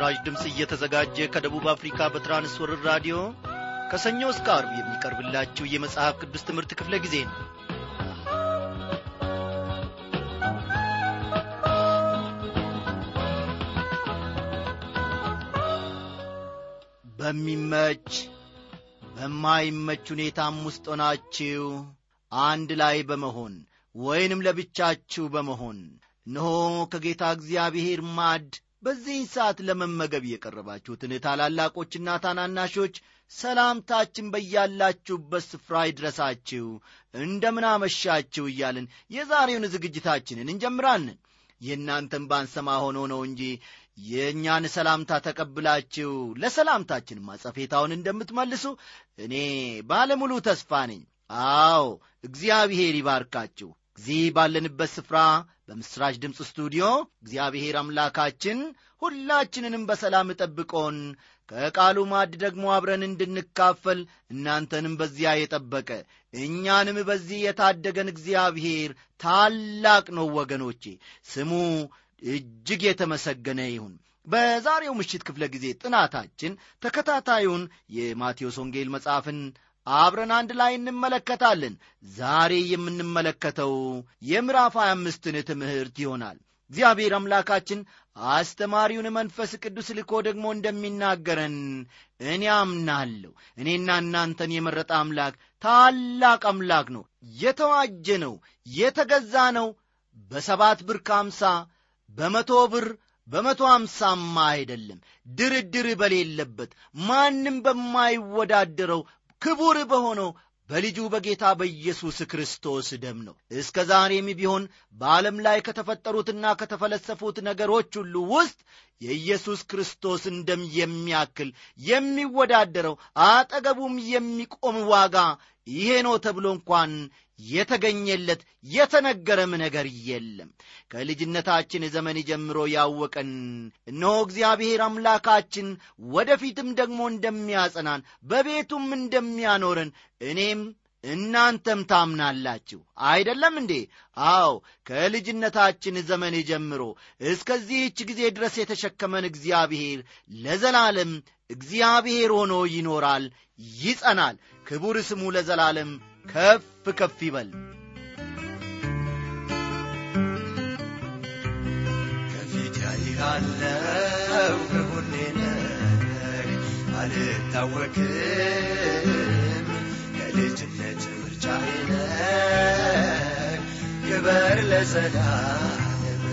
ይህ በምስራች ድምፅ እየተዘጋጀ ከደቡብ አፍሪካ በትራንስወርር ራዲዮ ከሰኞ እስከ አርብ የሚቀርብላችሁ የመጽሐፍ ቅዱስ ትምህርት ክፍለ ጊዜ ነው። በሚመች በማይመች ሁኔታም ውስጥ ሆናችሁ አንድ ላይ በመሆን ወይንም ለብቻችሁ በመሆን እነሆ ከጌታ እግዚአብሔር ማድ በዚህን ሰዓት ለመመገብ የቀረባችሁትን ታላላቆችና ታናናሾች ሰላምታችን በያላችሁበት ስፍራ ይድረሳችሁ። እንደምን አመሻችሁ እያልን የዛሬውን ዝግጅታችንን እንጀምራለን። የእናንተን ባንሰማ ሆኖ ነው እንጂ የእኛን ሰላምታ ተቀብላችሁ ለሰላምታችን ማጸፌታውን እንደምትመልሱ እኔ ባለሙሉ ተስፋ ነኝ። አዎ እግዚአብሔር ይባርካችሁ እዚህ ባለንበት ስፍራ በምሥራች ድምፅ ስቱዲዮ እግዚአብሔር አምላካችን ሁላችንንም በሰላም ጠብቆን ከቃሉ ማድ ደግሞ አብረን እንድንካፈል እናንተንም በዚያ የጠበቀ እኛንም በዚህ የታደገን እግዚአብሔር ታላቅ ነው ወገኖቼ። ስሙ እጅግ የተመሰገነ ይሁን። በዛሬው ምሽት ክፍለ ጊዜ ጥናታችን ተከታታዩን የማቴዎስ ወንጌል መጽሐፍን አብረን አንድ ላይ እንመለከታለን። ዛሬ የምንመለከተው የምዕራፍ 25ን ትምህርት ይሆናል። እግዚአብሔር አምላካችን አስተማሪውን መንፈስ ቅዱስ ልኮ ደግሞ እንደሚናገረን እኔ አምናለሁ። እኔና እናንተን የመረጠ አምላክ ታላቅ አምላክ ነው። የተዋጀ ነው የተገዛ ነው። በሰባት ብር ከአምሳ በመቶ ብር በመቶ አምሳማ አይደለም። ድርድር በሌለበት ማንም በማይወዳደረው ክቡር በሆነው በልጁ በጌታ በኢየሱስ ክርስቶስ ደም ነው። እስከ ዛሬም ቢሆን በዓለም ላይ ከተፈጠሩትና ከተፈለሰፉት ነገሮች ሁሉ ውስጥ የኢየሱስ ክርስቶስን ደም የሚያክል የሚወዳደረው አጠገቡም የሚቆም ዋጋ ይሄ ነው ተብሎ እንኳን የተገኘለት የተነገረም ነገር የለም። ከልጅነታችን ዘመን ጀምሮ ያወቀን እነሆ እግዚአብሔር አምላካችን ወደፊትም ደግሞ እንደሚያጸናን በቤቱም እንደሚያኖረን እኔም እናንተም ታምናላችሁ። አይደለም እንዴ? አዎ ከልጅነታችን ዘመን ጀምሮ እስከዚህች ጊዜ ድረስ የተሸከመን እግዚአብሔር ለዘላለም እግዚአብሔር ሆኖ ይኖራል ይጸናል። ክቡር ስሙ ለዘላለም ከፍ ከፍ ይበል። ከፊት ያይሃለው ከጎኔ አልታወክም ከልጅነት ምርጫዬ ክበር ለዘላለም።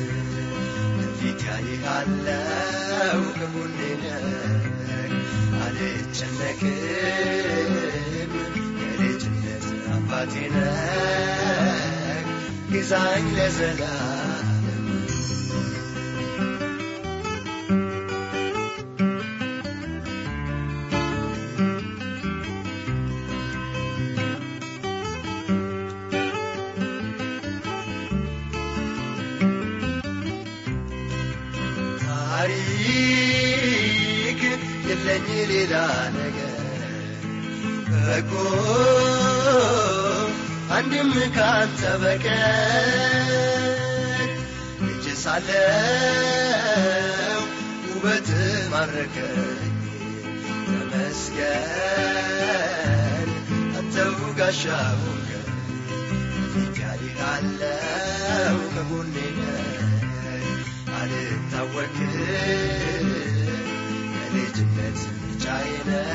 ከፊት ያይሃለው ከጎኔ አልጨነቅም አባቴ ነህ ግዛኝ ለዘላለም። ታሪክ የለኝ ሌላ ነገር። በጎ አንድም ካንተ በቀር ልጅ ሳለው ውበት ማረከኝ። ተመስገን አንተው ጋሻ ሆንከኝ። ፊት ያይሃለው ከጎኔ አልታወክም የልጅነት ምርጫዬ ነህ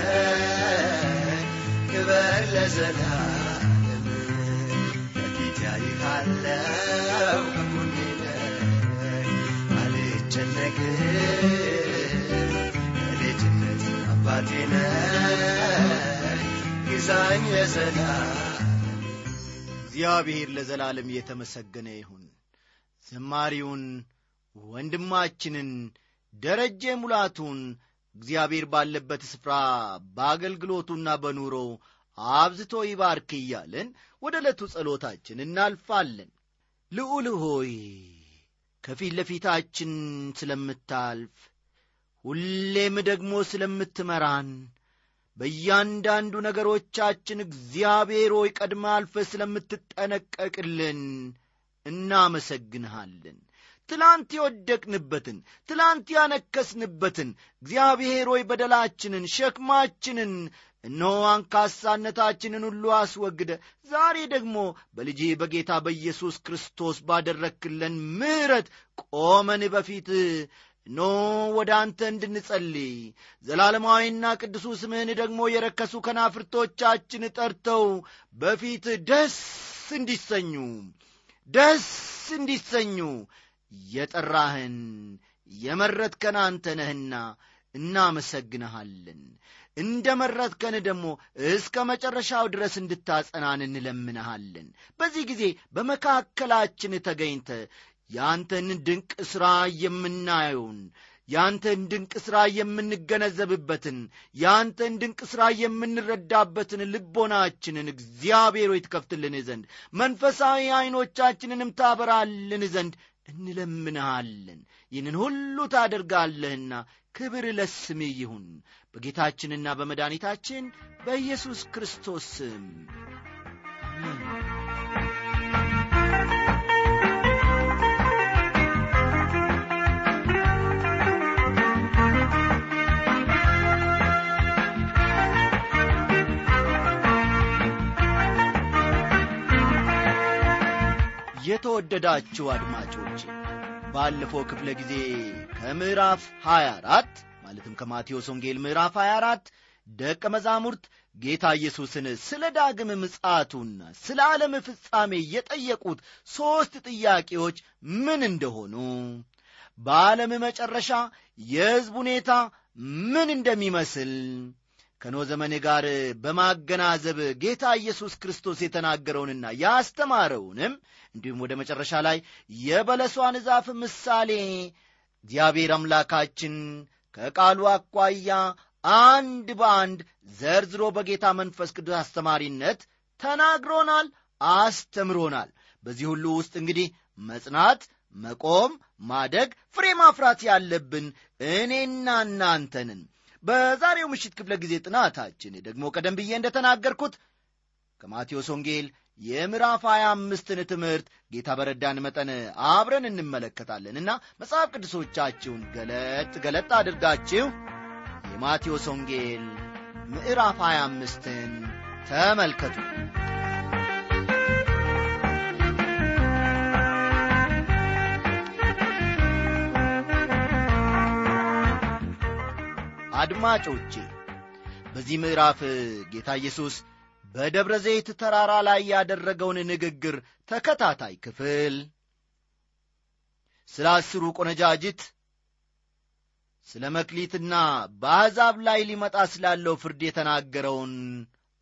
ክበር ለዘላለም ለዘላለም እግዚአብሔር ለዘላለም የተመሰገነ ይሁን። ዘማሪውን ወንድማችንን ደረጀ ሙላቱን እግዚአብሔር ባለበት ስፍራ በአገልግሎቱና በኑሮ አብዝቶ ይባርክ እያለን ወደ ዕለቱ ጸሎታችን እናልፋለን። ልዑል ሆይ ከፊት ለፊታችን ስለምታልፍ ሁሌም ደግሞ ስለምትመራን በእያንዳንዱ ነገሮቻችን እግዚአብሔር ሆይ ቀድመ አልፈ ስለምትጠነቀቅልን እናመሰግንሃለን። ትላንት የወደቅንበትን ትላንት ያነከስንበትን እግዚአብሔር ሆይ በደላችንን ሸክማችንን እነሆ አንካሳነታችንን ሁሉ አስወግደ። ዛሬ ደግሞ በልጅ በጌታ በኢየሱስ ክርስቶስ ባደረክለን ምሕረት ቆመን በፊት ኖ ወደ አንተ እንድንጸልይ። ዘላለማዊና ቅዱሱ ስምህን ደግሞ የረከሱ ከናፍርቶቻችን ጠርተው በፊት ደስ እንዲሰኙ ደስ እንዲሰኙ የጠራህን የመረጥከን አንተ ነህና እናመሰግንሃለን እንደ መረጥከን ደግሞ እስከ መጨረሻው ድረስ እንድታጸናን እንለምንሃለን። በዚህ ጊዜ በመካከላችን ተገኝተ የአንተን ድንቅ ሥራ የምናየውን የአንተን ድንቅ ሥራ የምንገነዘብበትን የአንተን ድንቅ ሥራ የምንረዳበትን ልቦናችንን እግዚአብሔር ሆይ ትከፍትልን ዘንድ መንፈሳዊ ዐይኖቻችንንም ታበራልን ዘንድ እንለምንሃለን። ይህንን ሁሉ ታደርጋለህና ክብር ለስምህ ይሁን በጌታችንና በመድኃኒታችን በኢየሱስ ክርስቶስ ስም። የተወደዳችሁ አድማጮች ባለፈው ክፍለ ጊዜ ከምዕራፍ 24 ማለትም ከማቴዎስ ወንጌል ምዕራፍ 24 ደቀ መዛሙርት ጌታ ኢየሱስን ስለ ዳግም ምጽአቱና ስለ ዓለም ፍጻሜ የጠየቁት ሦስት ጥያቄዎች ምን እንደሆኑ በዓለም መጨረሻ የሕዝብ ሁኔታ ምን እንደሚመስል ከኖ ዘመን ጋር በማገናዘብ ጌታ ኢየሱስ ክርስቶስ የተናገረውንና ያስተማረውንም እንዲሁም ወደ መጨረሻ ላይ የበለሷን ዛፍ ምሳሌ እግዚአብሔር አምላካችን ከቃሉ አኳያ አንድ በአንድ ዘርዝሮ በጌታ መንፈስ ቅዱስ አስተማሪነት ተናግሮናል አስተምሮናል። በዚህ ሁሉ ውስጥ እንግዲህ መጽናት መቆም ማደግ ፍሬ ማፍራት ያለብን እኔና እናንተንን። በዛሬው ምሽት ክፍለ ጊዜ ጥናታችን ደግሞ ቀደም ብዬ እንደተናገርኩት ከማቴዎስ ወንጌል የምዕራፍ ሀያ አምስትን ትምህርት ጌታ በረዳን መጠን አብረን እንመለከታለንና መጽሐፍ ቅዱሶቻችሁን ገለጥ ገለጥ አድርጋችሁ የማቴዎስ ወንጌል ምዕራፍ ሀያ አምስትን ተመልከቱ። አድማጮቼ በዚህ ምዕራፍ ጌታ ኢየሱስ በደብረ ዘይት ተራራ ላይ ያደረገውን ንግግር ተከታታይ ክፍል። ስለ አስሩ ቆነጃጅት ስለ መክሊትና በአሕዛብ ላይ ሊመጣ ስላለው ፍርድ የተናገረውን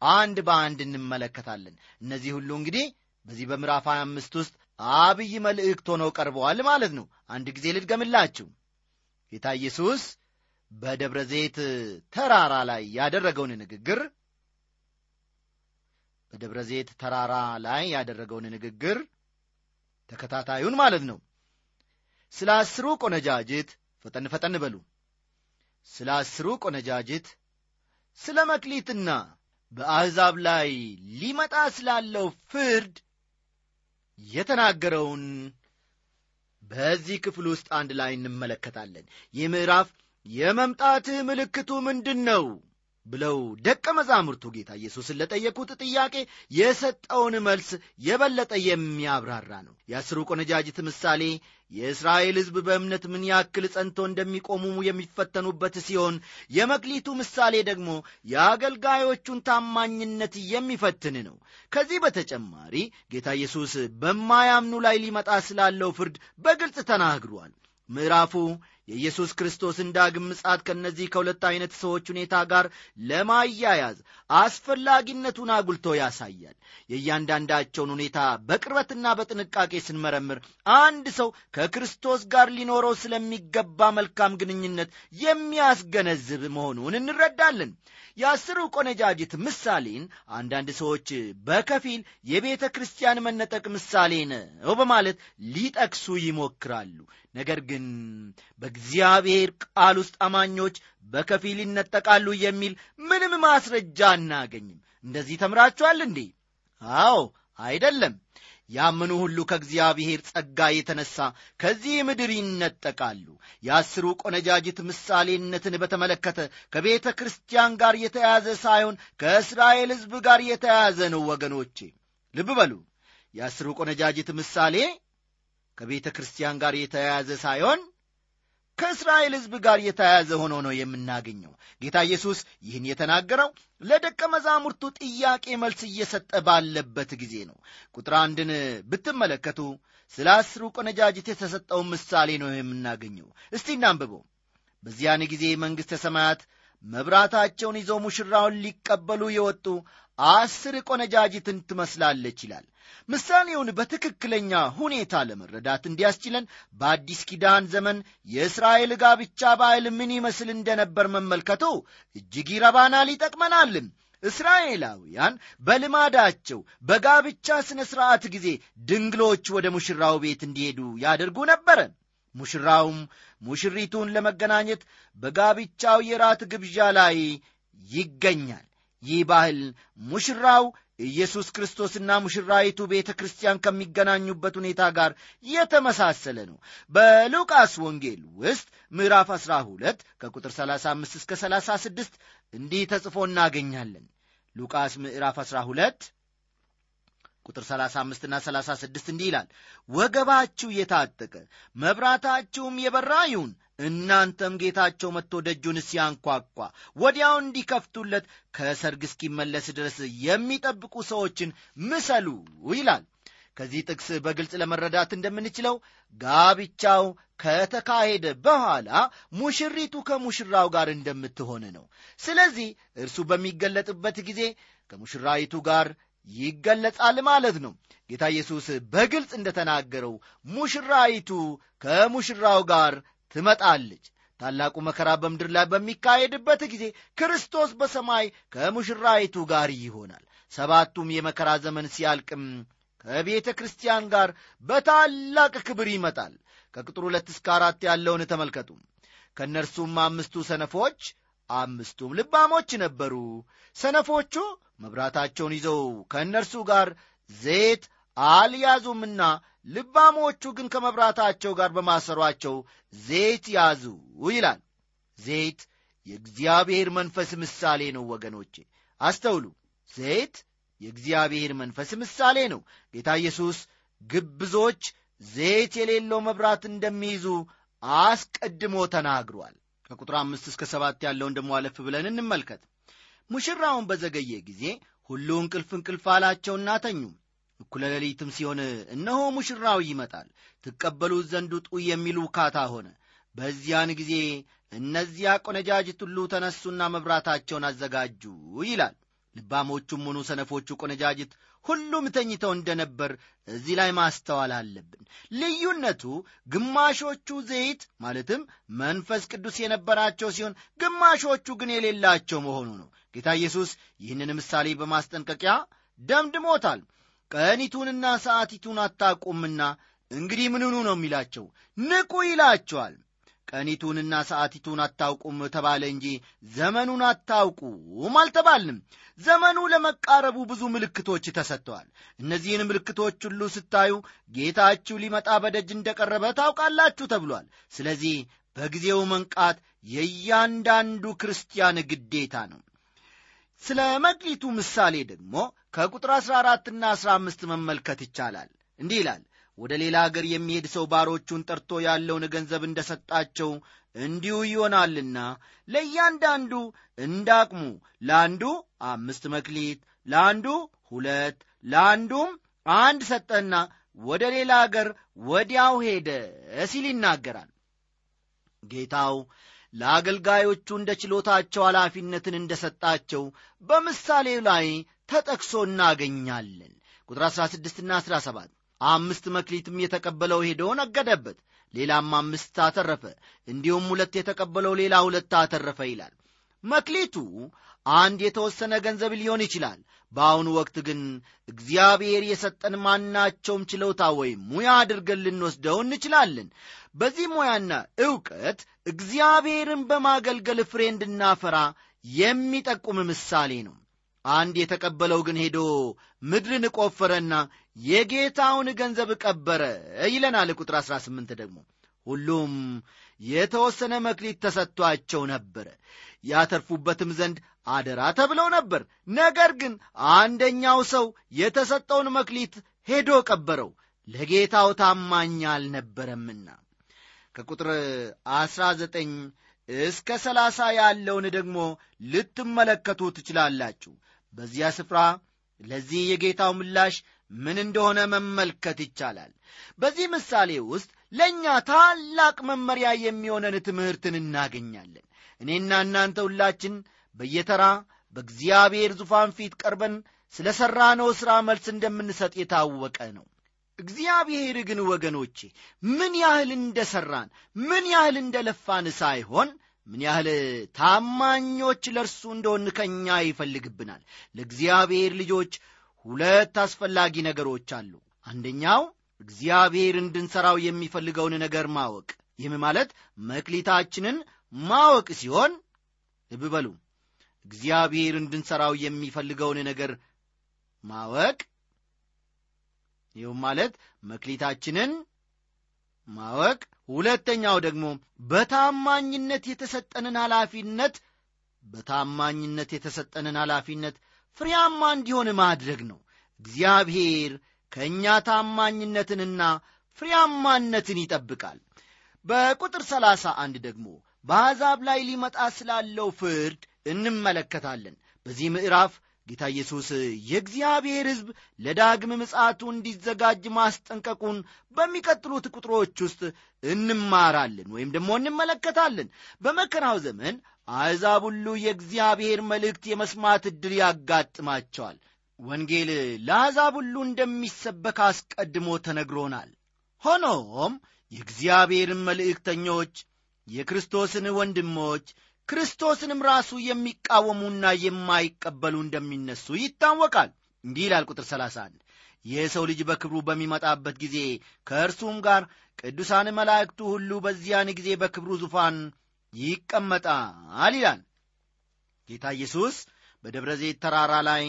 አንድ በአንድ እንመለከታለን። እነዚህ ሁሉ እንግዲህ በዚህ በምዕራፍ 25 ውስጥ አብይ መልእክት ሆነው ቀርበዋል ማለት ነው። አንድ ጊዜ ልድገምላችሁ። ጌታ ኢየሱስ በደብረ ዘይት ተራራ ላይ ያደረገውን ንግግር በደብረ ዘይት ተራራ ላይ ያደረገውን ንግግር ተከታታዩን ማለት ነው። ስለ አስሩ ቆነጃጅት ፈጠን ፈጠን በሉ። ስለ አስሩ ቆነጃጅት ስለ መክሊትና በአሕዛብ ላይ ሊመጣ ስላለው ፍርድ የተናገረውን በዚህ ክፍል ውስጥ አንድ ላይ እንመለከታለን። ይህ ምዕራፍ የመምጣትህ ምልክቱ ምንድን ነው ብለው ደቀ መዛሙርቱ ጌታ ኢየሱስን ለጠየቁት ጥያቄ የሰጠውን መልስ የበለጠ የሚያብራራ ነው። የአስሩ ቆነጃጅት ምሳሌ የእስራኤል ሕዝብ በእምነት ምን ያክል ጸንቶ እንደሚቆሙ የሚፈተኑበት ሲሆን የመክሊቱ ምሳሌ ደግሞ የአገልጋዮቹን ታማኝነት የሚፈትን ነው። ከዚህ በተጨማሪ ጌታ ኢየሱስ በማያምኑ ላይ ሊመጣ ስላለው ፍርድ በግልጽ ተናግሯል። ምዕራፉ የኢየሱስ ክርስቶስን ዳግም ምጻት ከእነዚህ ከሁለት ዐይነት ሰዎች ሁኔታ ጋር ለማያያዝ አስፈላጊነቱን አጉልቶ ያሳያል። የእያንዳንዳቸውን ሁኔታ በቅርበትና በጥንቃቄ ስንመረምር አንድ ሰው ከክርስቶስ ጋር ሊኖረው ስለሚገባ መልካም ግንኙነት የሚያስገነዝብ መሆኑን እንረዳለን። የአስሩ ቆነጃጅት ምሳሌን አንዳንድ ሰዎች በከፊል የቤተ ክርስቲያን መነጠቅ ምሳሌ ነው በማለት ሊጠቅሱ ይሞክራሉ። ነገር ግን በእግዚአብሔር ቃል ውስጥ አማኞች በከፊል ይነጠቃሉ የሚል ምንም ማስረጃ አናገኝም እንደዚህ ተምራችኋል እንዴ አዎ አይደለም ያመኑ ሁሉ ከእግዚአብሔር ጸጋ የተነሣ ከዚህ ምድር ይነጠቃሉ። የአስሩ ቆነጃጅት ምሳሌነትን በተመለከተ ከቤተ ክርስቲያን ጋር የተያያዘ ሳይሆን ከእስራኤል ሕዝብ ጋር የተያያዘ ነው። ወገኖቼ ልብ በሉ። የአስሩ ቆነጃጅት ምሳሌ ከቤተ ክርስቲያን ጋር የተያያዘ ሳይሆን ከእስራኤል ሕዝብ ጋር የተያያዘ ሆኖ ነው የምናገኘው። ጌታ ኢየሱስ ይህን የተናገረው ለደቀ መዛሙርቱ ጥያቄ መልስ እየሰጠ ባለበት ጊዜ ነው። ቁጥር አንድን ብትመለከቱ ስለ አስሩ ቆነጃጅት የተሰጠውን ምሳሌ ነው የምናገኘው። እስቲ እናንብበው። በዚያን ጊዜ መንግሥተ ሰማያት መብራታቸውን ይዘው ሙሽራውን ሊቀበሉ የወጡ አስር ቆነጃጅትን ትመስላለች ይላል። ምሳሌውን በትክክለኛ ሁኔታ ለመረዳት እንዲያስችለን በአዲስ ኪዳን ዘመን የእስራኤል ጋብቻ ባህል ምን ይመስል እንደነበር መመልከቱ እጅግ ይረባናል፣ ይጠቅመናልም። እስራኤላውያን በልማዳቸው በጋብቻ ሥነ ሥርዓት ጊዜ ድንግሎች ወደ ሙሽራው ቤት እንዲሄዱ ያደርጉ ነበረ። ሙሽራውም ሙሽሪቱን ለመገናኘት በጋብቻው የራት ግብዣ ላይ ይገኛል። ይህ ባህል ሙሽራው ኢየሱስ ክርስቶስና ሙሽራይቱ ቤተ ክርስቲያን ከሚገናኙበት ሁኔታ ጋር የተመሳሰለ ነው። በሉቃስ ወንጌል ውስጥ ምዕራፍ 12 ከቁጥር 35 እስከ 36 እንዲህ ተጽፎ እናገኛለን። ሉቃስ ምዕራፍ 12 ቁጥር 35 እና 36 እንዲህ ይላል፣ ወገባችሁ የታጠቀ መብራታችሁም የበራ ይሁን እናንተም ጌታቸው መጥቶ ደጁን ሲያንኳኳ ወዲያው እንዲከፍቱለት ከሰርግ እስኪመለስ ድረስ የሚጠብቁ ሰዎችን ምሰሉ ይላል። ከዚህ ጥቅስ በግልጽ ለመረዳት እንደምንችለው ጋብቻው ከተካሄደ በኋላ ሙሽሪቱ ከሙሽራው ጋር እንደምትሆን ነው። ስለዚህ እርሱ በሚገለጥበት ጊዜ ከሙሽራይቱ ጋር ይገለጻል ማለት ነው። ጌታ ኢየሱስ በግልጽ እንደተናገረው ሙሽራይቱ ከሙሽራው ጋር ትመጣለች። ታላቁ መከራ በምድር ላይ በሚካሄድበት ጊዜ ክርስቶስ በሰማይ ከሙሽራይቱ ጋር ይሆናል። ሰባቱም የመከራ ዘመን ሲያልቅም ከቤተ ክርስቲያን ጋር በታላቅ ክብር ይመጣል። ከቁጥር ሁለት እስከ አራት ያለውን ተመልከቱ። ከእነርሱም አምስቱ ሰነፎች አምስቱም ልባሞች ነበሩ። ሰነፎቹ መብራታቸውን ይዘው ከእነርሱ ጋር ዘይት አልያዙምና ልባሞቹ ግን ከመብራታቸው ጋር በማሰሯቸው ዘይት ያዙ ይላል። ዘይት የእግዚአብሔር መንፈስ ምሳሌ ነው። ወገኖቼ አስተውሉ። ዘይት የእግዚአብሔር መንፈስ ምሳሌ ነው። ጌታ ኢየሱስ ግብዞች ዘይት የሌለው መብራት እንደሚይዙ አስቀድሞ ተናግሯል። ከቁጥር አምስት እስከ ሰባት ያለውን ደሞ አለፍ ብለን እንመልከት። ሙሽራውን በዘገየ ጊዜ ሁሉ እንቅልፍ እንቅልፍ አላቸውና ተኙ። እኩለ ሌሊትም ሲሆን እነሆ ሙሽራው ይመጣል፣ ትቀበሉት ዘንድ ውጡ የሚል ውካታ ሆነ። በዚያን ጊዜ እነዚያ ቆነጃጅት ሁሉ ተነሱና መብራታቸውን አዘጋጁ ይላል። ልባሞቹም ሆኑ ሰነፎቹ ቆነጃጅት ሁሉም ተኝተው እንደነበር እዚህ ላይ ማስተዋል አለብን። ልዩነቱ ግማሾቹ ዘይት ማለትም መንፈስ ቅዱስ የነበራቸው ሲሆን፣ ግማሾቹ ግን የሌላቸው መሆኑ ነው። ጌታ ኢየሱስ ይህንን ምሳሌ በማስጠንቀቂያ ደምድሞታል። ቀኒቱንና ሰዓቲቱን አታውቁምና እንግዲህ ምንኑ ነው የሚላቸው? ንቁ ይላቸዋል። ቀኒቱንና ሰዓቲቱን አታውቁም ተባለ እንጂ ዘመኑን አታውቁም አልተባልንም። ዘመኑ ለመቃረቡ ብዙ ምልክቶች ተሰጥተዋል። እነዚህን ምልክቶች ሁሉ ስታዩ ጌታችሁ ሊመጣ በደጅ እንደቀረበ ታውቃላችሁ ተብሏል። ስለዚህ በጊዜው መንቃት የእያንዳንዱ ክርስቲያን ግዴታ ነው። ስለ መክሊቱ ምሳሌ ደግሞ ከቁጥር 14ና 15 መመልከት ይቻላል። እንዲህ ይላል ወደ ሌላ አገር የሚሄድ ሰው ባሮቹን ጠርቶ ያለውን ገንዘብ እንደ ሰጣቸው እንዲሁ ይሆናልና ለእያንዳንዱ እንዳቅሙ ለአንዱ አምስት መክሊት፣ ለአንዱ ሁለት፣ ለአንዱም አንድ ሰጠና ወደ ሌላ አገር ወዲያው ሄደ ሲል ይናገራል። ጌታው ለአገልጋዮቹ እንደ ችሎታቸው ኃላፊነትን እንደ ሰጣቸው በምሳሌው ላይ ተጠቅሶ እናገኛለን። ቁጥር 16ና 17 አምስት መክሊትም የተቀበለው ሄዶ ነገደበት፣ ሌላም አምስት አተረፈ፣ እንዲሁም ሁለት የተቀበለው ሌላ ሁለት አተረፈ ይላል። መክሊቱ አንድ የተወሰነ ገንዘብ ሊሆን ይችላል። በአሁኑ ወቅት ግን እግዚአብሔር የሰጠን ማናቸውም ችሎታ ወይም ሙያ አድርገን ልንወስደው እንችላለን። በዚህ ሙያና ዕውቀት እግዚአብሔርን በማገልገል ፍሬ እንድናፈራ የሚጠቁም ምሳሌ ነው። አንድ የተቀበለው ግን ሄዶ ምድርን ቆፈረና የጌታውን ገንዘብ ቀበረ ይለናል። ቁጥር 18 ደግሞ ሁሉም የተወሰነ መክሊት ተሰጥቷቸው ነበረ፣ ያተርፉበትም ዘንድ አደራ ተብለው ነበር። ነገር ግን አንደኛው ሰው የተሰጠውን መክሊት ሄዶ ቀበረው፣ ለጌታው ታማኝ አልነበረምና። ከቁጥር 19 እስከ 30 ያለውን ደግሞ ልትመለከቱ ትችላላችሁ። በዚያ ስፍራ ለዚህ የጌታው ምላሽ ምን እንደሆነ መመልከት ይቻላል። በዚህ ምሳሌ ውስጥ ለእኛ ታላቅ መመሪያ የሚሆነን ትምህርትን እናገኛለን። እኔና እናንተ ሁላችን በየተራ በእግዚአብሔር ዙፋን ፊት ቀርበን ስለ ሠራነው ሥራ መልስ እንደምንሰጥ የታወቀ ነው። እግዚአብሔር ግን ወገኖቼ ምን ያህል እንደ ሠራን ምን ያህል እንደ ለፋን ሳይሆን ምን ያህል ታማኞች ለእርሱ እንደሆን ከእኛ ይፈልግብናል። ለእግዚአብሔር ልጆች ሁለት አስፈላጊ ነገሮች አሉ። አንደኛው እግዚአብሔር እንድንሠራው የሚፈልገውን ነገር ማወቅ፣ ይህም ማለት መክሊታችንን ማወቅ ሲሆን ልብ እግዚአብሔር እንድንሠራው የሚፈልገውን ነገር ማወቅ ይህም ማለት መክሊታችንን ማወቅ፣ ሁለተኛው ደግሞ በታማኝነት የተሰጠንን ኃላፊነት በታማኝነት የተሰጠንን ኃላፊነት ፍሬያማ እንዲሆን ማድረግ ነው። እግዚአብሔር ከእኛ ታማኝነትንና ፍሬያማነትን ይጠብቃል። በቁጥር ሰላሳ አንድ ደግሞ በአሕዛብ ላይ ሊመጣ ስላለው ፍርድ እንመለከታለን። በዚህ ምዕራፍ ጌታ ኢየሱስ የእግዚአብሔር ሕዝብ ለዳግም ምጽአቱ እንዲዘጋጅ ማስጠንቀቁን በሚቀጥሉት ቁጥሮች ውስጥ እንማራለን ወይም ደግሞ እንመለከታለን። በመከራው ዘመን አሕዛብ ሁሉ የእግዚአብሔር መልእክት የመስማት ዕድል ያጋጥማቸዋል። ወንጌል ለአሕዛብ ሁሉ እንደሚሰበክ አስቀድሞ ተነግሮናል። ሆኖም የእግዚአብሔርን መልእክተኞች የክርስቶስን ወንድሞች ክርስቶስንም ራሱ የሚቃወሙና የማይቀበሉ እንደሚነሱ ይታወቃል። እንዲህ ይላል ቁጥር 31 የሰው ልጅ በክብሩ በሚመጣበት ጊዜ ከእርሱም ጋር ቅዱሳን መላእክቱ ሁሉ በዚያን ጊዜ በክብሩ ዙፋን ይቀመጣል ይላል። ጌታ ኢየሱስ በደብረ ዘይት ተራራ ላይ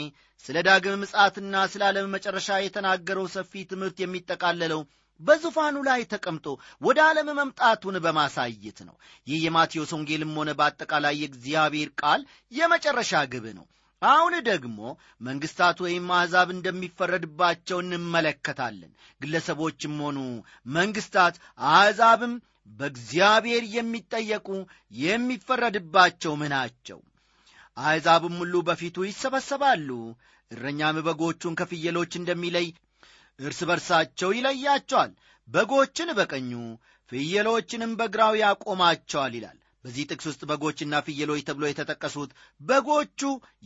ስለ ዳግም ምጽአትና ስለ ዓለም መጨረሻ የተናገረው ሰፊ ትምህርት የሚጠቃለለው በዙፋኑ ላይ ተቀምጦ ወደ ዓለም መምጣቱን በማሳየት ነው። ይህ የማቴዎስ ወንጌልም ሆነ በአጠቃላይ የእግዚአብሔር ቃል የመጨረሻ ግብ ነው። አሁን ደግሞ መንግሥታት ወይም አሕዛብ እንደሚፈረድባቸው እንመለከታለን። ግለሰቦችም ሆኑ መንግሥታት፣ አሕዛብም በእግዚአብሔር የሚጠየቁ የሚፈረድባቸውም ናቸው። አሕዛብም ሁሉ በፊቱ ይሰበሰባሉ። እረኛም በጎቹን ከፍየሎች እንደሚለይ እርስ በርሳቸው ይለያቸዋል። በጎችን በቀኙ ፍየሎችንም በግራው ያቆማቸዋል ይላል። በዚህ ጥቅስ ውስጥ በጎችና ፍየሎች ተብሎ የተጠቀሱት በጎቹ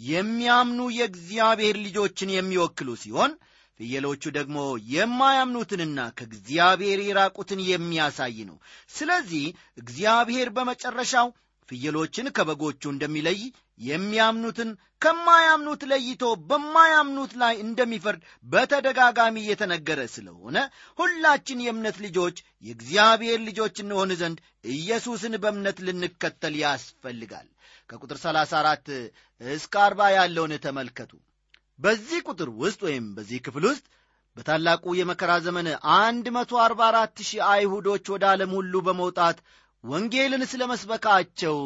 የሚያምኑ የእግዚአብሔር ልጆችን የሚወክሉ ሲሆን ፍየሎቹ ደግሞ የማያምኑትንና ከእግዚአብሔር የራቁትን የሚያሳይ ነው። ስለዚህ እግዚአብሔር በመጨረሻው ፍየሎችን ከበጎቹ እንደሚለይ የሚያምኑትን ከማያምኑት ለይቶ በማያምኑት ላይ እንደሚፈርድ በተደጋጋሚ የተነገረ ስለሆነ ሁላችን የእምነት ልጆች የእግዚአብሔር ልጆች እንሆን ዘንድ ኢየሱስን በእምነት ልንከተል ያስፈልጋል። ከቁጥር 34 እስከ 40 ያለውን ተመልከቱ። በዚህ ቁጥር ውስጥ ወይም በዚህ ክፍል ውስጥ በታላቁ የመከራ ዘመን 144 ሺህ አይሁዶች ወደ ዓለም ሁሉ በመውጣት ወንጌልን ስለ መስበካቸው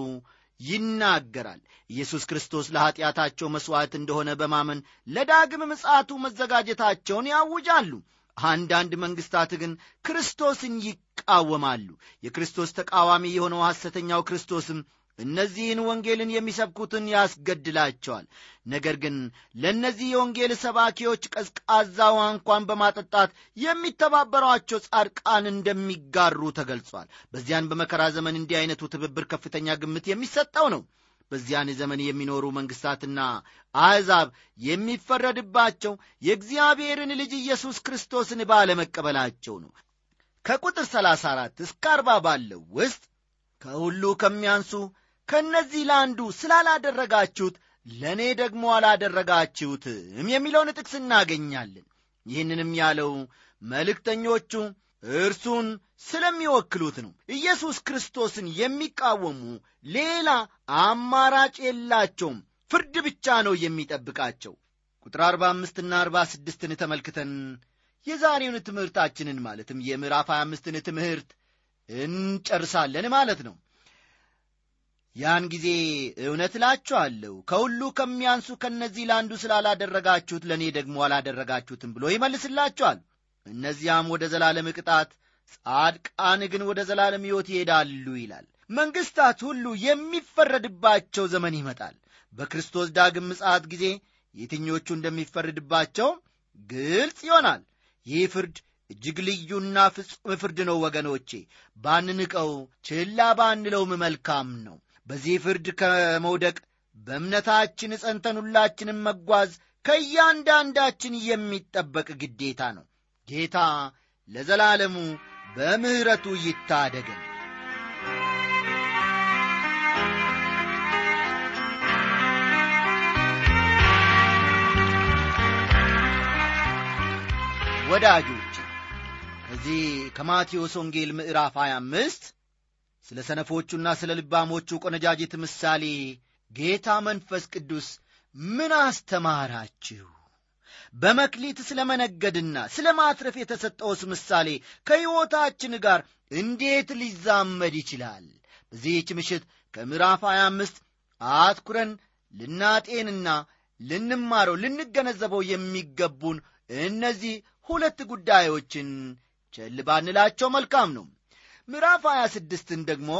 ይናገራል። ኢየሱስ ክርስቶስ ለኀጢአታቸው መሥዋዕት እንደሆነ በማመን ለዳግም ምጽአቱ መዘጋጀታቸውን ያውጃሉ። አንዳንድ መንግሥታት ግን ክርስቶስን ይቃወማሉ። የክርስቶስ ተቃዋሚ የሆነው ሐሰተኛው ክርስቶስም እነዚህን ወንጌልን የሚሰብኩትን ያስገድላቸዋል። ነገር ግን ለእነዚህ የወንጌል ሰባኪዎች ቀዝቃዛ እንኳን በማጠጣት የሚተባበሯቸው ጻድቃን እንደሚጋሩ ተገልጿል። በዚያን በመከራ ዘመን እንዲህ አይነቱ ትብብር ከፍተኛ ግምት የሚሰጠው ነው። በዚያን ዘመን የሚኖሩ መንግሥታትና አሕዛብ የሚፈረድባቸው የእግዚአብሔርን ልጅ ኢየሱስ ክርስቶስን ባለመቀበላቸው ነው። ከቁጥር 34 እስከ 40 ባለው ውስጥ ከሁሉ ከሚያንሱ ከእነዚህ ለአንዱ ስላላደረጋችሁት ለእኔ ደግሞ አላደረጋችሁትም የሚለውን ጥቅስ እናገኛለን። ይህንንም ያለው መልእክተኞቹ እርሱን ስለሚወክሉት ነው። ኢየሱስ ክርስቶስን የሚቃወሙ ሌላ አማራጭ የላቸውም። ፍርድ ብቻ ነው የሚጠብቃቸው። ቁጥር አርባ አምስትና አርባ ስድስትን ተመልክተን የዛሬውን ትምህርታችንን ማለትም የምዕራፍ 25ን ትምህርት እንጨርሳለን ማለት ነው ያን ጊዜ እውነት እላችኋለሁ ከሁሉ ከሚያንሱ ከእነዚህ ለአንዱ ስላላደረጋችሁት ለእኔ ደግሞ አላደረጋችሁትም ብሎ ይመልስላችኋል። እነዚያም ወደ ዘላለም ቅጣት ጻድቃን ግን ወደ ዘላለም ሕይወት ይሄዳሉ ይላል። መንግሥታት ሁሉ የሚፈረድባቸው ዘመን ይመጣል። በክርስቶስ ዳግም ምጽአት ጊዜ የትኞቹ እንደሚፈረድባቸው ግልጽ ይሆናል። ይህ ፍርድ እጅግ ልዩና ፍጹም ፍርድ ነው ወገኖቼ። ባንንቀው ችላ ባንለውም መልካም ነው በዚህ ፍርድ ከመውደቅ በእምነታችን ጸንተን መጓዝ ከእያንዳንዳችን የሚጠበቅ ግዴታ ነው። ጌታ ለዘላለሙ በምሕረቱ ይታደገን። ወዳጆች ከዚህ ከማቴዎስ ወንጌል ምዕራፍ 25 ስለ ሰነፎቹና ስለ ልባሞቹ ቆነጃጅት ምሳሌ ጌታ መንፈስ ቅዱስ ምን አስተማራችሁ? በመክሊት ስለ መነገድና ስለ ማትረፍ የተሰጠውስ ምሳሌ ከሕይወታችን ጋር እንዴት ሊዛመድ ይችላል? በዚህች ምሽት ከምዕራፍ 25 አትኩረን ልናጤንና ልንማረው ልንገነዘበው የሚገቡን እነዚህ ሁለት ጉዳዮችን ቸል ባንላቸው መልካም ነው ምዕራፍ 26ን ደግሞ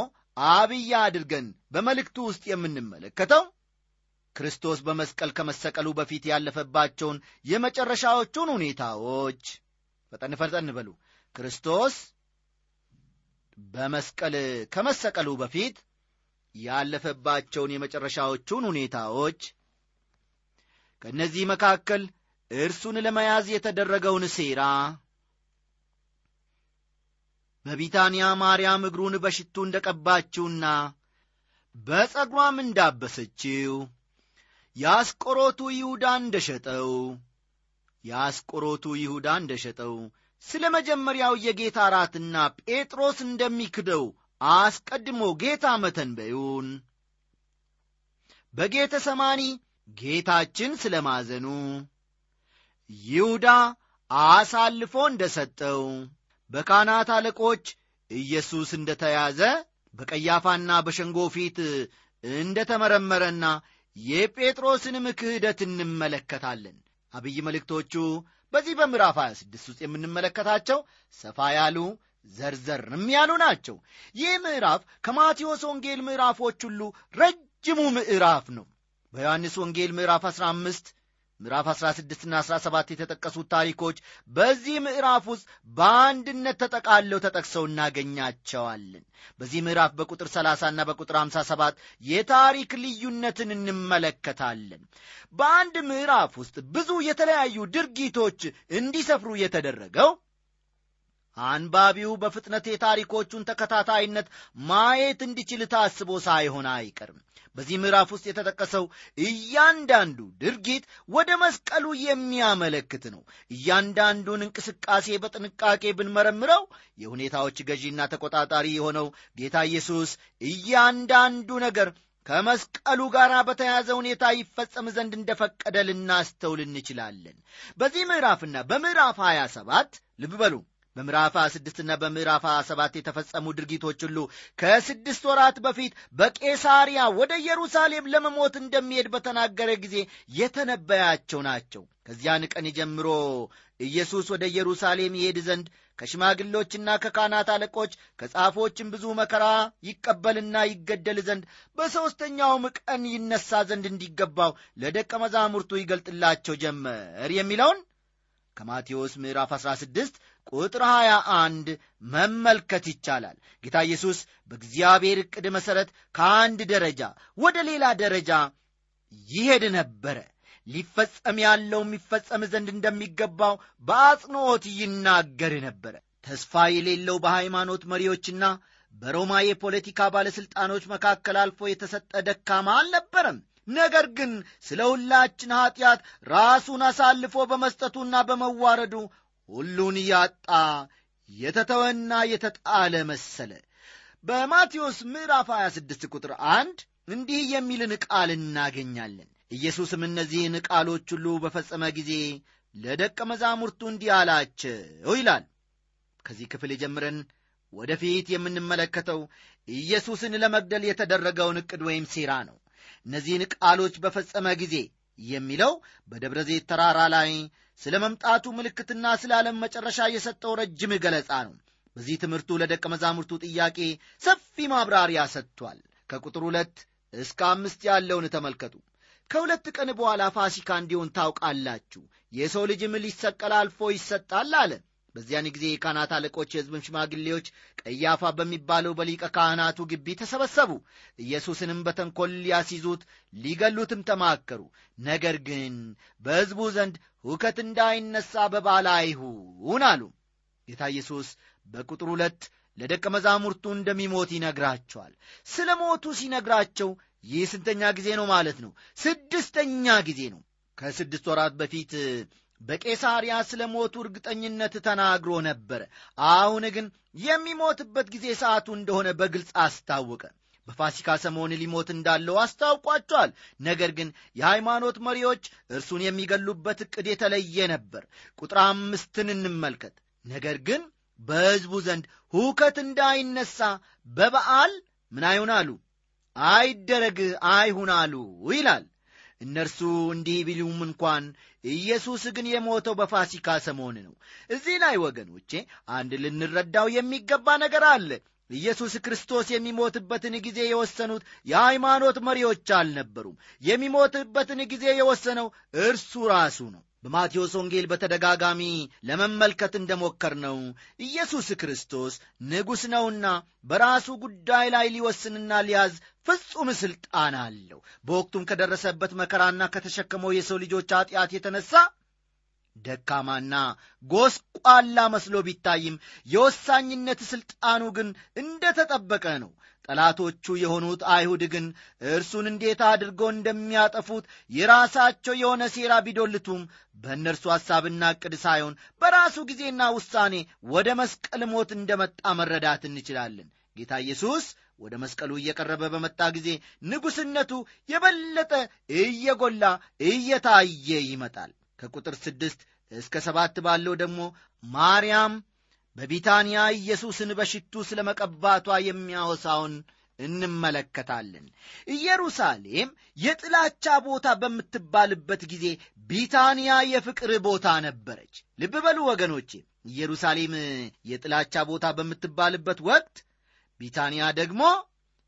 አብይ አድርገን በመልእክቱ ውስጥ የምንመለከተው ክርስቶስ በመስቀል ከመሰቀሉ በፊት ያለፈባቸውን የመጨረሻዎቹን ሁኔታዎች። ፈጠን ፈጠን በሉ። ክርስቶስ በመስቀል ከመሰቀሉ በፊት ያለፈባቸውን የመጨረሻዎቹን ሁኔታዎች ከእነዚህ መካከል እርሱን ለመያዝ የተደረገውን ሴራ በቢታንያ ማርያም እግሩን በሽቱ እንደ ቀባችውና በጸጉሯም እንዳበሰችው የአስቆሮቱ ይሁዳ እንደ ሸጠው የአስቆሮቱ ይሁዳ እንደ ሸጠው ስለ መጀመሪያው የጌታ ራትና ጴጥሮስ እንደሚክደው አስቀድሞ ጌታ መተንበዩን በጌተ ሰማኒ ጌታችን ስለ ማዘኑ ይሁዳ አሳልፎ እንደ ሰጠው በካህናት አለቆች ኢየሱስ እንደ ተያዘ በቀያፋና በሸንጎ ፊት እንደ ተመረመረና የጴጥሮስንም ክህደት እንመለከታለን። አብይ መልእክቶቹ በዚህ በምዕራፍ 26 ውስጥ የምንመለከታቸው ሰፋ ያሉ ዘርዘርም ያሉ ናቸው። ይህ ምዕራፍ ከማቴዎስ ወንጌል ምዕራፎች ሁሉ ረጅሙ ምዕራፍ ነው። በዮሐንስ ወንጌል ምዕራፍ 15 ምዕራፍ 16 ና 17 የተጠቀሱት ታሪኮች በዚህ ምዕራፍ ውስጥ በአንድነት ተጠቃለው ተጠቅሰው እናገኛቸዋለን። በዚህ ምዕራፍ በቁጥር 30 ና በቁጥር 57 የታሪክ ልዩነትን እንመለከታለን። በአንድ ምዕራፍ ውስጥ ብዙ የተለያዩ ድርጊቶች እንዲሰፍሩ የተደረገው አንባቢው በፍጥነት የታሪኮቹን ተከታታይነት ማየት እንዲችል ታስቦ ሳይሆን አይቀርም። በዚህ ምዕራፍ ውስጥ የተጠቀሰው እያንዳንዱ ድርጊት ወደ መስቀሉ የሚያመለክት ነው። እያንዳንዱን እንቅስቃሴ በጥንቃቄ ብንመረምረው የሁኔታዎች ገዢና ተቆጣጣሪ የሆነው ጌታ ኢየሱስ እያንዳንዱ ነገር ከመስቀሉ ጋር በተያዘ ሁኔታ ይፈጸም ዘንድ እንደፈቀደ ልናስተውል እንችላለን። በዚህ ምዕራፍና በምዕራፍ 27 ልብ በሉ በምዕራፍ 26ና በምዕራፍ 27 የተፈጸሙ ድርጊቶች ሁሉ ከስድስት ወራት በፊት በቄሳሪያ ወደ ኢየሩሳሌም ለመሞት እንደሚሄድ በተናገረ ጊዜ የተነበያቸው ናቸው። ከዚያን ቀን ጀምሮ ኢየሱስ ወደ ኢየሩሳሌም ይሄድ ዘንድ ከሽማግሎችና ከካህናት አለቆች ከጻፎችም ብዙ መከራ ይቀበልና ይገደል ዘንድ በሦስተኛውም ቀን ይነሳ ዘንድ እንዲገባው ለደቀ መዛሙርቱ ይገልጥላቸው ጀመር። የሚለውን ከማቴዎስ ምዕራፍ 16 ቁጥር 21 መመልከት ይቻላል። ጌታ ኢየሱስ በእግዚአብሔር ዕቅድ መሠረት ከአንድ ደረጃ ወደ ሌላ ደረጃ ይሄድ ነበረ። ሊፈጸም ያለው የሚፈጸም ዘንድ እንደሚገባው በአጽንዖት ይናገር ነበረ። ተስፋ የሌለው በሃይማኖት መሪዎችና በሮማ የፖለቲካ ባለሥልጣኖች መካከል አልፎ የተሰጠ ደካማ አልነበረም ነገር ግን ስለ ሁላችን ኀጢአት ራሱን አሳልፎ በመስጠቱና በመዋረዱ ሁሉን ያጣ የተተወና የተጣለ መሰለ። በማቴዎስ ምዕራፍ 26 ቁጥር አንድ እንዲህ የሚልን ቃል እናገኛለን። ኢየሱስም እነዚህን ቃሎች ሁሉ በፈጸመ ጊዜ ለደቀ መዛሙርቱ እንዲህ አላቸው ይላል። ከዚህ ክፍል ጀምረን ወደፊት የምንመለከተው ኢየሱስን ለመግደል የተደረገውን ዕቅድ ወይም ሴራ ነው እነዚህን ቃሎች በፈጸመ ጊዜ የሚለው በደብረ ዘይት ተራራ ላይ ስለ መምጣቱ ምልክትና ስለ ዓለም መጨረሻ የሰጠው ረጅም ገለጻ ነው። በዚህ ትምህርቱ ለደቀ መዛሙርቱ ጥያቄ ሰፊ ማብራሪያ ሰጥቷል። ከቁጥር ሁለት እስከ አምስት ያለውን ተመልከቱ። ከሁለት ቀን በኋላ ፋሲካ እንዲሆን ታውቃላችሁ? የሰው ልጅም ሊሰቀል አልፎ ይሰጣል አለ በዚያን ጊዜ የካህናት አለቆች የሕዝብም ሽማግሌዎች ቀያፋ በሚባለው በሊቀ ካህናቱ ግቢ ተሰበሰቡ። ኢየሱስንም በተንኰል ሊያስይዙት ሊገሉትም ተማከሩ። ነገር ግን በሕዝቡ ዘንድ ሁከት እንዳይነሣ በባለ አይሁን አሉ። ጌታ ኢየሱስ በቁጥር ሁለት ለደቀ መዛሙርቱ እንደሚሞት ይነግራቸዋል። ስለ ሞቱ ሲነግራቸው ይህ ስንተኛ ጊዜ ነው ማለት ነው? ስድስተኛ ጊዜ ነው። ከስድስት ወራት በፊት በቄሳርያ ስለ ሞቱ እርግጠኝነት ተናግሮ ነበረ አሁን ግን የሚሞትበት ጊዜ ሰዓቱ እንደሆነ በግልጽ አስታወቀ። በፋሲካ ሰሞን ሊሞት እንዳለው አስታውቋቸዋል። ነገር ግን የሃይማኖት መሪዎች እርሱን የሚገሉበት ዕቅድ የተለየ ነበር። ቁጥር አምስትን እንመልከት። ነገር ግን በሕዝቡ ዘንድ ሁከት እንዳይነሳ በበዓል ምን አይሁን አሉ? አይደረግ አይሁን አሉ ይላል። እነርሱ እንዲህ ቢሉም እንኳን ኢየሱስ ግን የሞተው በፋሲካ ሰሞን ነው። እዚህ ላይ ወገኖቼ አንድ ልንረዳው የሚገባ ነገር አለ። ኢየሱስ ክርስቶስ የሚሞትበትን ጊዜ የወሰኑት የሃይማኖት መሪዎች አልነበሩም። የሚሞትበትን ጊዜ የወሰነው እርሱ ራሱ ነው በማቴዎስ ወንጌል በተደጋጋሚ ለመመልከት እንደሞከር ነው ኢየሱስ ክርስቶስ ንጉሥ ነውና በራሱ ጉዳይ ላይ ሊወስንና ሊያዝ ፍጹም ሥልጣን አለው። በወቅቱም ከደረሰበት መከራና ከተሸከመው የሰው ልጆች ኀጢአት የተነሣ ደካማና ጎስቋላ መስሎ ቢታይም የወሳኝነት ሥልጣኑ ግን እንደ ተጠበቀ ነው። ጠላቶቹ የሆኑት አይሁድ ግን እርሱን እንዴት አድርገው እንደሚያጠፉት የራሳቸው የሆነ ሴራ ቢዶልቱም በእነርሱ ሐሳብና ዕቅድ ሳይሆን በራሱ ጊዜና ውሳኔ ወደ መስቀል ሞት እንደመጣ መረዳት እንችላለን። ጌታ ኢየሱስ ወደ መስቀሉ እየቀረበ በመጣ ጊዜ ንጉሥነቱ የበለጠ እየጎላ እየታየ ይመጣል ከቁጥር ስድስት እስከ ሰባት ባለው ደግሞ ማርያም በቢታንያ ኢየሱስን በሽቱ ስለ መቀባቷ የሚያወሳውን እንመለከታለን። ኢየሩሳሌም የጥላቻ ቦታ በምትባልበት ጊዜ ቢታንያ የፍቅር ቦታ ነበረች። ልብ በሉ ወገኖቼ ኢየሩሳሌም የጥላቻ ቦታ በምትባልበት ወቅት ቢታንያ ደግሞ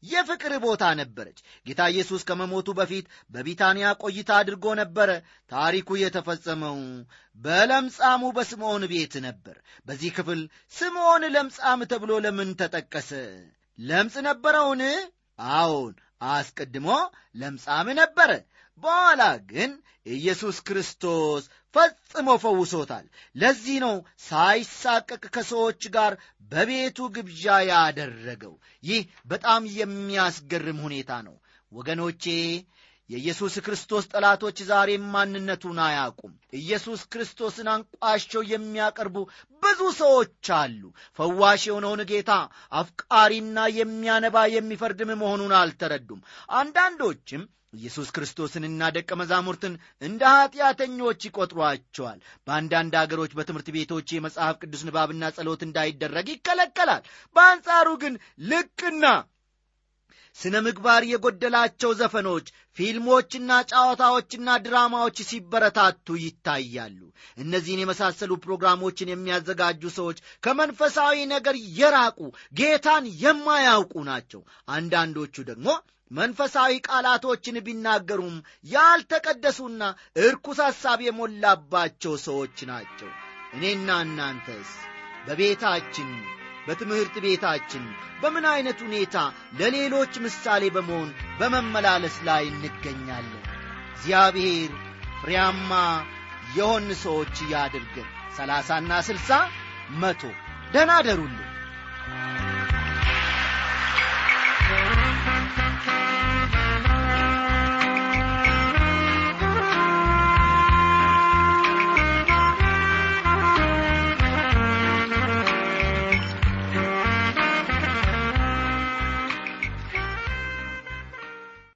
የፍቅር ቦታ ነበረች። ጌታ ኢየሱስ ከመሞቱ በፊት በቢታንያ ቆይታ አድርጎ ነበረ። ታሪኩ የተፈጸመው በለምጻሙ በስምዖን ቤት ነበር። በዚህ ክፍል ስምዖን ለምጻም ተብሎ ለምን ተጠቀሰ? ለምጽ ነበረውን? አዎን አስቀድሞ ለምጻም ነበረ። በኋላ ግን ኢየሱስ ክርስቶስ ፈጽሞ ፈውሶታል። ለዚህ ነው ሳይሳቀቅ ከሰዎች ጋር በቤቱ ግብዣ ያደረገው። ይህ በጣም የሚያስገርም ሁኔታ ነው። ወገኖቼ የኢየሱስ ክርስቶስ ጠላቶች ዛሬም ማንነቱን አያውቁም። ኢየሱስ ክርስቶስን አንቋሸው የሚያቀርቡ ብዙ ሰዎች አሉ። ፈዋሽ የሆነውን ጌታ አፍቃሪና የሚያነባ የሚፈርድም መሆኑን አልተረዱም። አንዳንዶችም ኢየሱስ ክርስቶስንና ደቀ መዛሙርትን እንደ ኀጢአተኞች ይቈጥሯቸዋል። በአንዳንድ አገሮች በትምህርት ቤቶች የመጽሐፍ ቅዱስ ንባብና ጸሎት እንዳይደረግ ይከለከላል። በአንጻሩ ግን ልቅና ስነ ምግባር የጎደላቸው ዘፈኖች ፊልሞችና ጨዋታዎችና ድራማዎች ሲበረታቱ ይታያሉ። እነዚህን የመሳሰሉ ፕሮግራሞችን የሚያዘጋጁ ሰዎች ከመንፈሳዊ ነገር የራቁ ጌታን የማያውቁ ናቸው። አንዳንዶቹ ደግሞ መንፈሳዊ ቃላቶችን ቢናገሩም ያልተቀደሱና እርኩስ ሐሳብ የሞላባቸው ሰዎች ናቸው። እኔና እናንተስ በቤታችን በትምህርት ቤታችን በምን ዐይነት ሁኔታ ለሌሎች ምሳሌ በመሆን በመመላለስ ላይ እንገኛለን? እግዚአብሔር ፍሬያማ የሆን ሰዎች ያድርገን። ሰላሳና ስልሳ መቶ ደናደሩልን